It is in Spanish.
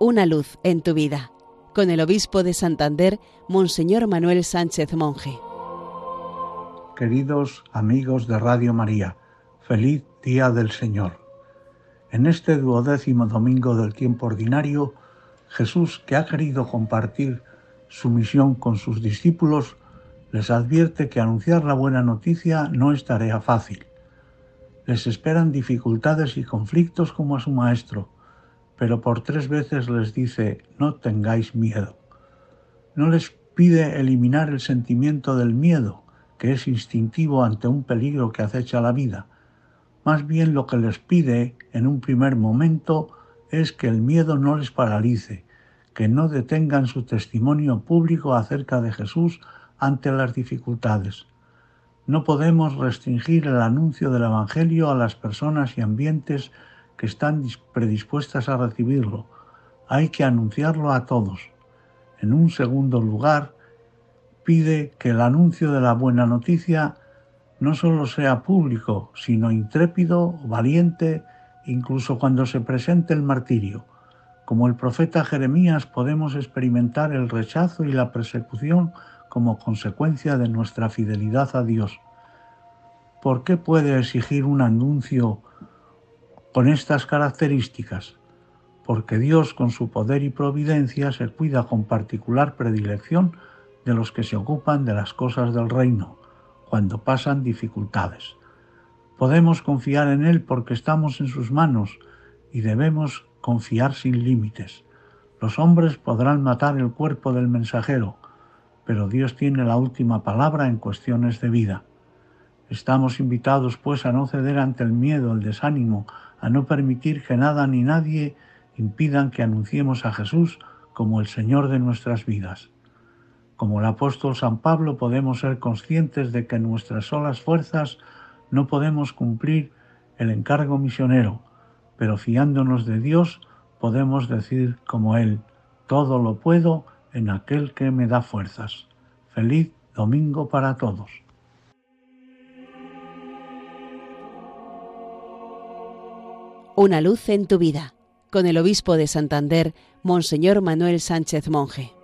Una luz en tu vida, con el obispo de Santander, Monseñor Manuel Sánchez Monje. Queridos amigos de Radio María, feliz día del Señor. En este duodécimo domingo del tiempo ordinario, Jesús, que ha querido compartir su misión con sus discípulos, les advierte que anunciar la buena noticia no es tarea fácil. Les esperan dificultades y conflictos como a su Maestro, pero por tres veces les dice, no tengáis miedo. No les pide eliminar el sentimiento del miedo, que es instintivo ante un peligro que acecha la vida. Más bien lo que les pide en un primer momento es que el miedo no les paralice, que no detengan su testimonio público acerca de Jesús ante las dificultades. No podemos restringir el anuncio del Evangelio a las personas y ambientes que están predispuestas a recibirlo. Hay que anunciarlo a todos. En un segundo lugar, pide que el anuncio de la buena noticia no solo sea público, sino intrépido, valiente, incluso cuando se presente el martirio. Como el profeta Jeremías podemos experimentar el rechazo y la persecución como consecuencia de nuestra fidelidad a Dios. ¿Por qué puede exigir un anuncio con estas características? Porque Dios con su poder y providencia se cuida con particular predilección de los que se ocupan de las cosas del reino, cuando pasan dificultades. Podemos confiar en Él porque estamos en sus manos y debemos confiar sin límites. Los hombres podrán matar el cuerpo del mensajero, pero Dios tiene la última palabra en cuestiones de vida. Estamos invitados, pues, a no ceder ante el miedo, el desánimo, a no permitir que nada ni nadie impidan que anunciemos a Jesús como el Señor de nuestras vidas. Como el apóstol San Pablo podemos ser conscientes de que en nuestras solas fuerzas no podemos cumplir el encargo misionero, pero fiándonos de Dios podemos decir como Él, todo lo puedo en aquel que me da fuerzas. Feliz domingo para todos. Una luz en tu vida, con el obispo de Santander, Monseñor Manuel Sánchez Monje.